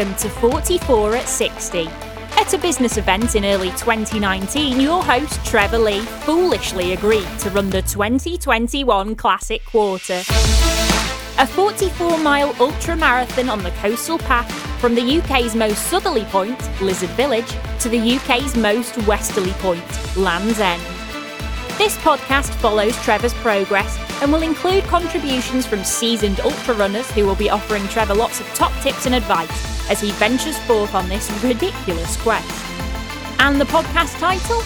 Welcome to 44 at 60. At a business event in early 2019, your host Trevor Lee foolishly agreed to run the 2021 Classic Quarter. A 44 mile ultra marathon on the coastal path from the UK's most southerly point, Lizard Village, to the UK's most westerly point, Land's End. This podcast follows Trevor's progress and will include contributions from seasoned ultra runners who will be offering Trevor lots of top tips and advice as he ventures forth on this ridiculous quest. And the podcast title?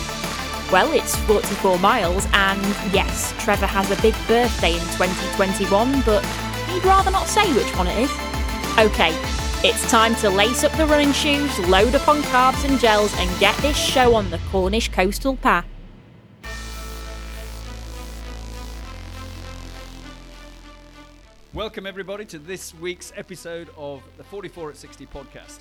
Well, it's 44 miles, and yes, Trevor has a big birthday in 2021, but he'd rather not say which one it is. Okay, it's time to lace up the running shoes, load up on carbs and gels, and get this show on the Cornish coastal path. Welcome, everybody, to this week's episode of the 44 at 60 podcast.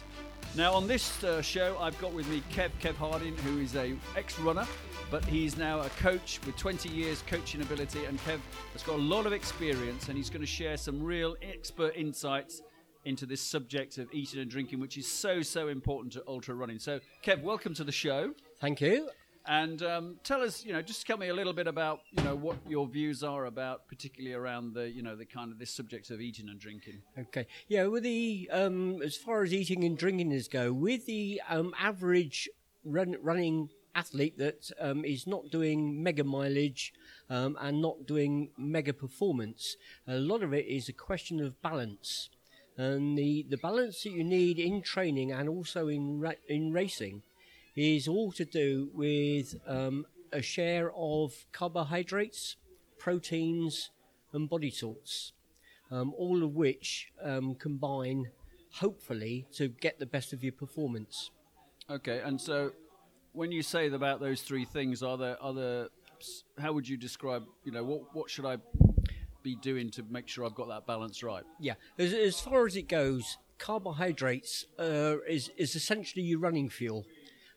Now, on this uh, show, I've got with me Kev, Kev Harding, who is a ex-runner, but he's now a coach with 20 years coaching ability. And Kev has got a lot of experience, and he's going to share some real expert insights into this subject of eating and drinking, which is so, so important to ultra running. So, Kev, welcome to the show. Thank you. And um, tell us, you know, just tell me a little bit about, you know, what your views are about, particularly around the, you know, the kind of this subject of eating and drinking. Okay. Yeah, with the um, as far as eating and drinking is go, with the um, average run, running athlete that um, is not doing mega mileage um, and not doing mega performance, a lot of it is a question of balance. And the, the balance that you need in training and also in ra- in racing is all to do with um, a share of carbohydrates, proteins, and body salts, um, all of which um, combine, hopefully, to get the best of your performance. Okay, and so when you say about those three things, are there other? How would you describe? You know, what what should I be doing to make sure I've got that balance right? Yeah, as, as far as it goes, carbohydrates uh, is is essentially your running fuel.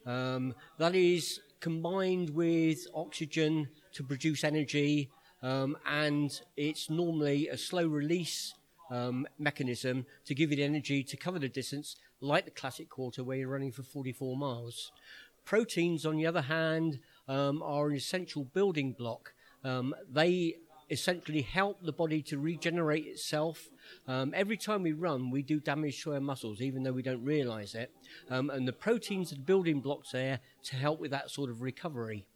Um, that is combined with oxygen to produce energy, um, and it's normally a slow release um, mechanism to give you the energy to cover the distance, like the classic quarter where you're running for 44 miles. Proteins, on the other hand, um, are an essential building block. Um, they essentially help the body to regenerate itself. Um, every time we run, we do damage to our muscles, even though we don't realize it. Um, and the proteins are the building blocks there to help with that sort of recovery.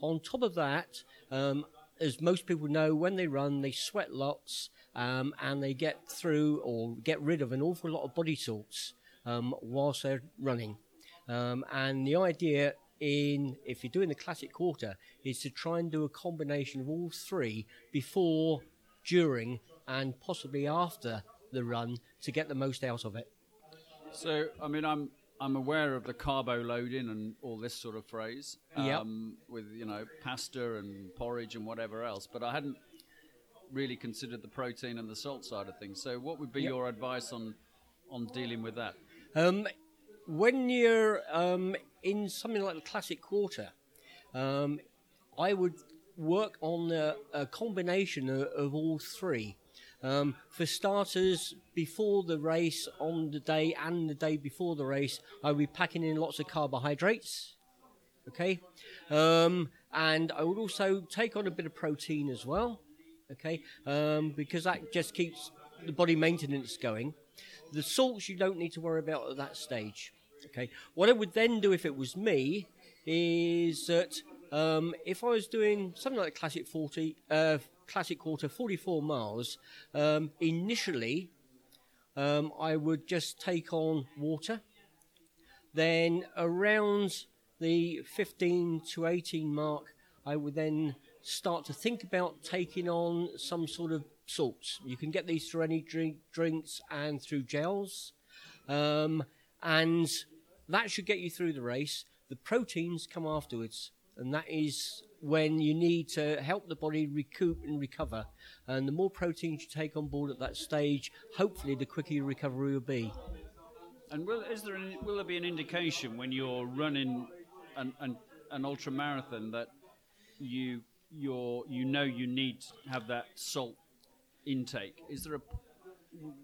On top of that, um, as most people know, when they run, they sweat lots um, and they get through or get rid of an awful lot of body salts um, whilst they're running. Um, and the idea in if you're doing the classic quarter is to try and do a combination of all three before, during, and possibly after the run to get the most out of it. So, I mean, I'm I'm aware of the carbo loading and all this sort of phrase, um, Yep. with you know pasta and porridge and whatever else, but I hadn't really considered the protein and the salt side of things. So, what would be Yep. your advice on on dealing with that? Um, when you're um, in something like the classic quarter, um, I would work on a, a combination of, of all three. Um, for starters, before the race, on the day and the day before the race, I would be packing in lots of carbohydrates. Okay, um, and I would also take on a bit of protein as well. Okay, um, because that just keeps the body maintenance going. The salts you don't need to worry about at that stage. Okay. What I would then do if it was me is that um, if I was doing something like classic forty, uh, classic quarter, forty-four miles, um, initially um, I would just take on water. Then around the fifteen to eighteen mark, I would then start to think about taking on some sort of salts. You can get these through any drink, drinks and through gels. Um, and that should get you through the race. The proteins come afterwards, and that is when you need to help the body recoup and recover. And the more proteins you take on board at that stage, hopefully, the quicker your recovery will be. And will is there will there be an indication when you're running an an, an ultra marathon that you you're you know you need to have that salt intake? Is there a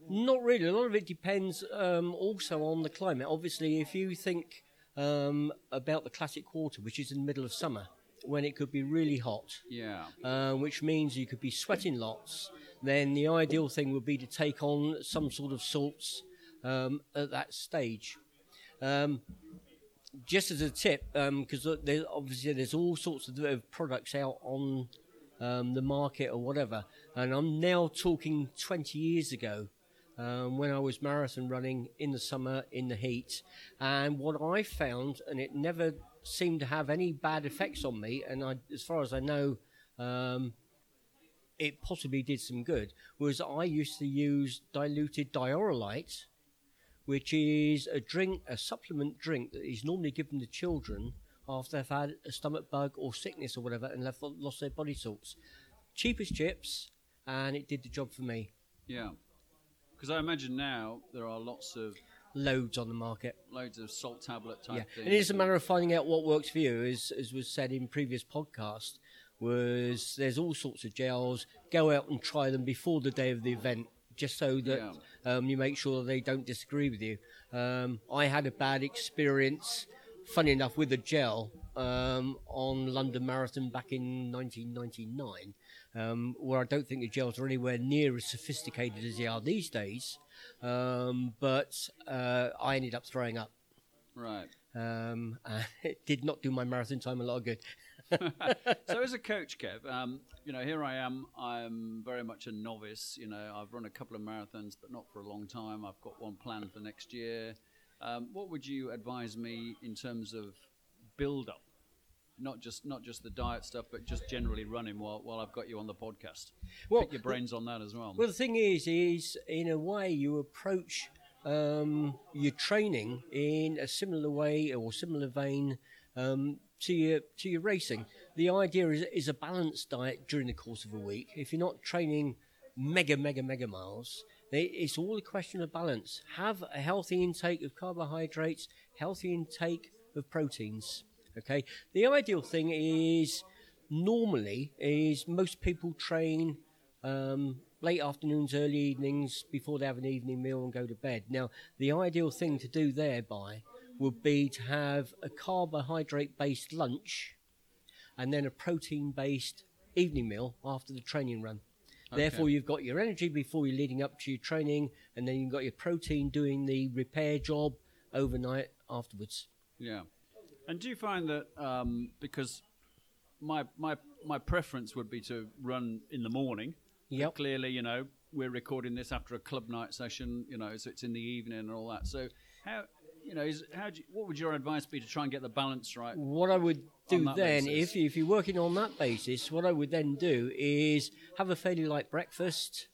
Not really. A lot of it depends um, also on the climate. Obviously, if you think um, about the classic quarter, which is in the middle of summer, when it could be really hot, Yeah. uh, which means you could be sweating lots, then the ideal thing would be to take on some sort of salts um, at that stage. Um, just as a tip, because there, obviously there's all sorts of products out on um, the market or whatever, and I'm now talking 20 years ago. Um, when I was marathon running in the summer in the heat, and what I found, and it never seemed to have any bad effects on me, and I, as far as I know, um, it possibly did some good, was I used to use diluted Dioralyte, which is a drink, a supplement drink that is normally given to children after they've had a stomach bug or sickness or whatever and they've lost their body salts. Cheap as chips, and it did the job for me. Yeah. Because I imagine now there are lots of Loads on the market. loads of salt tablet type Yeah, things. and it's a matter of finding out what works for you. As as was said in previous podcast, was there's all sorts of gels. Go out and try them before the day of the event, just so that um, you make sure they don't disagree with you. Um, I had a bad experience, funny enough, with a gel um, on London Marathon back in 1999, um, where I don't think the gels are anywhere near as sophisticated as they are these days. Um, but uh, I ended up throwing up Right. um, and it did not do my marathon time a lot of good. so as a coach, Kev, um, you know, here I am. I'm very much a novice. You know, I've run a couple of marathons, but not for a long time. I've got one planned for next year. Um, what would you advise me in terms of build up? Not just not just the diet stuff, but just generally running. While while I've got you on the podcast, Well, pick your brains on that as well. Well, the thing is, is in a way you approach um, your training in a similar way or similar vein um, to your to your racing. The idea is is a balanced diet during the course of a week. If you're not training mega mega mega miles, it- it's all a question of balance. Have a healthy intake of carbohydrates, healthy intake of proteins. Okay. The ideal thing is normally is most people train um, late afternoons, early evenings before they have an evening meal and go to bed. Now, the ideal thing to do thereby would be to have a carbohydrate based lunch and then a protein based evening meal after the training run. Therefore, you've got your energy before you're leading up to your training, and then you've got your protein doing the repair job overnight afterwards. Yeah. And do you find that um, because my my my preference would be to run in the morning. Yeah. Clearly, you know, we're recording this after a club night session. You know, so it's in the evening and all that. So how you know is how do you, what would your advice be to try and get the balance right? What I would do then, basis. if, if you're working on that basis, what I would then do is have a fairly light breakfast,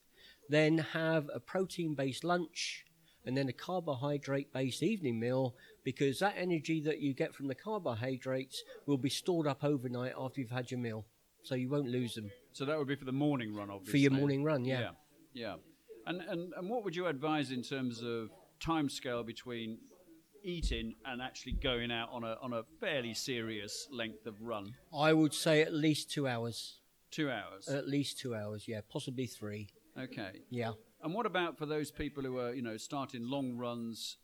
then have a protein based lunch, and then a carbohydrate based evening meal, because that energy that you get from the carbohydrates will be stored up overnight after you've had your meal. So you won't lose them. So that would be for the morning run, obviously. For your morning run, yeah. Yeah. Yeah. And and and what would you advise in terms of time scale between eating and actually going out on a on a fairly serious length of run? I would say at least two hours. Two hours. At least two hours, yeah, possibly three. okay. Yeah. And what about for those people who are, you know, starting long runs,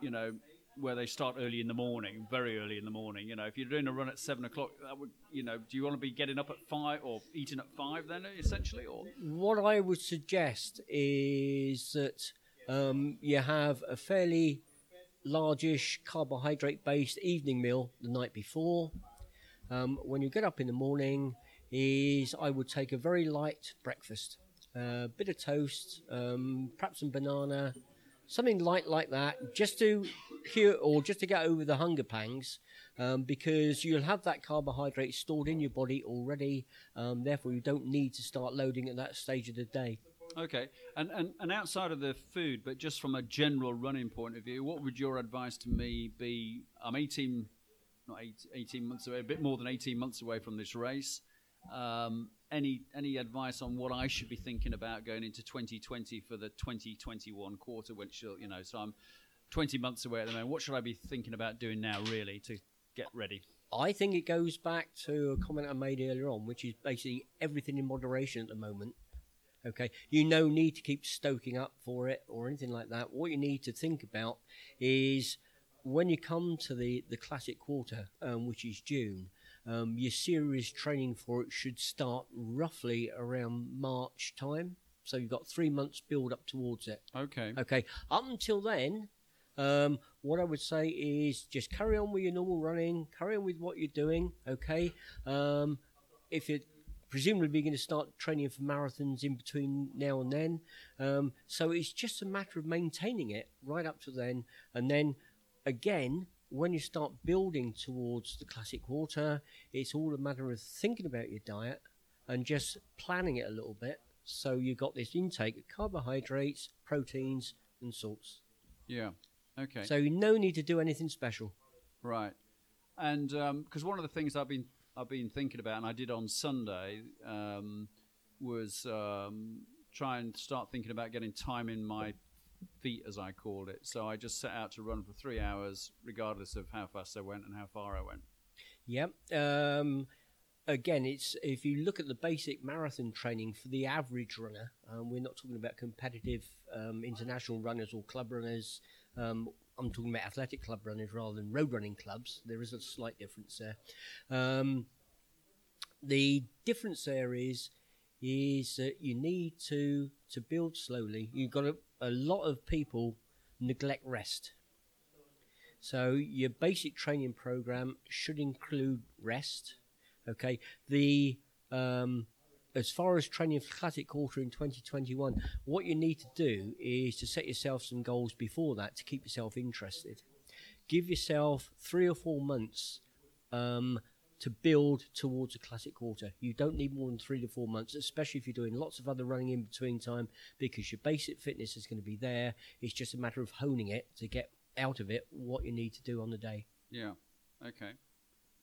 you know, where they start early in the morning, very early in the morning? You know, if you're doing a run at seven o'clock, that would, you know, do you want to be getting up at five or eating at five then, essentially, or? What I would suggest is that um, you have a fairly largish carbohydrate based evening meal the night before. Um, when you get up in the morning, is I would take a very light breakfast, a bit of toast, um, perhaps some banana, something light like that, just to cure or just to get over the hunger pangs, um, because you'll have that carbohydrate stored in your body already. Um, therefore, you don't need to start loading at that stage of the day. Okay, and, and and outside of the food, but just from a general running point of view, what would your advice to me be? I'm 18, not eight, 18 months away, a bit more than 18 months away from this race. Um, any any advice on what I should be thinking about going into 2020 for the 2021 quarter? Which you'll- you know, so I'm 20 months away at the moment. What should I be thinking about doing now, really, to get ready? I think it goes back to a comment I made earlier on, which is basically everything in moderation at the moment. Okay, you no need to keep stoking up for it or anything like that. What you need to think about is when you come to the, the classic quarter, um, which is June, um, your serious training for it should start roughly around March time. So you've got three months build up towards it. Okay. Okay. Up until then, um, what I would say is just carry on with your normal running, carry on with what you're doing. Okay. Um, if you're presumably we're going to start training for marathons in between now and then, um, so it's just a matter of maintaining it right up to then, and then again. When you start building towards the classic quarter, it's all a matter of thinking about your diet and just planning it a little bit so you've got this intake of carbohydrates, proteins, and salts. Yeah. Okay. So no need to do anything special. Right, and because one of the things I've been I've been thinking about, and I did on Sunday, um, was um, try and start thinking about getting time in my feet, as I called it. So I just set out to run for three hours, regardless of how fast I went and how far I went. Yep. Um, again, it's if you look at the basic marathon training for the average runner, um, we're not talking about competitive um, international runners or club runners. I'm talking about athletic club runners rather than road running clubs. There is a slight difference there. Um, the difference there is is that you need to to build slowly. You've got a, a lot of people neglect rest. So your basic training program should include rest. Okay, the um, as far as training for classic quarter in 2021, what you need to do is to set yourself some goals before that to keep yourself interested. Give yourself three or four months um, to build towards a classic quarter. You don't need more than three to four months, especially if you're doing lots of other running in between time, because your basic fitness is going to be there. It's just a matter of honing it to get out of it what you need to do on the day. Yeah. Okay.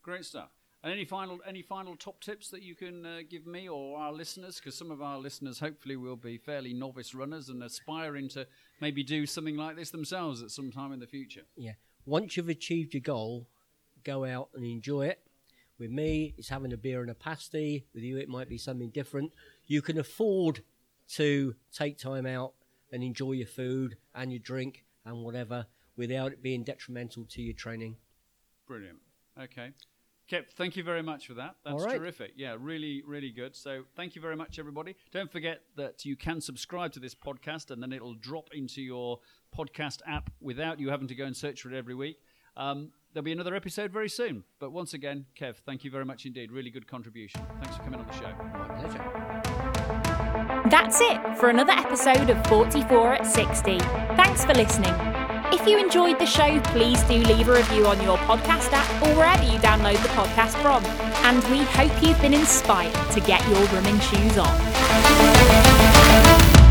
Great stuff. And any final any final top tips that you can uh, give me or our listeners? Because some of our listeners hopefully will be fairly novice runners and aspiring to maybe do something like this themselves at some time in the future. Yeah. Once you've achieved your goal, go out and enjoy it. With me, it's having a beer and a pasty. With you, it might be something different. You can afford to take time out and enjoy your food and your drink and whatever without it being detrimental to your training. Brilliant. Okay. Kev, thank you very much for that. That's All right. terrific. Yeah, really, really good. So, thank you very much, everybody. Don't forget that you can subscribe to this podcast and then it'll drop into your podcast app without you having to go and search for it every week. Um, there'll be another episode very soon. But once again, Kev, thank you very much indeed. Really good contribution. Thanks for coming on the show. My pleasure. That's it for another episode of 44 at 60. Thanks for listening. If you enjoyed the show, please do leave a review on your podcast app or wherever you download the podcast from. And we hope you've been inspired to get your running shoes on.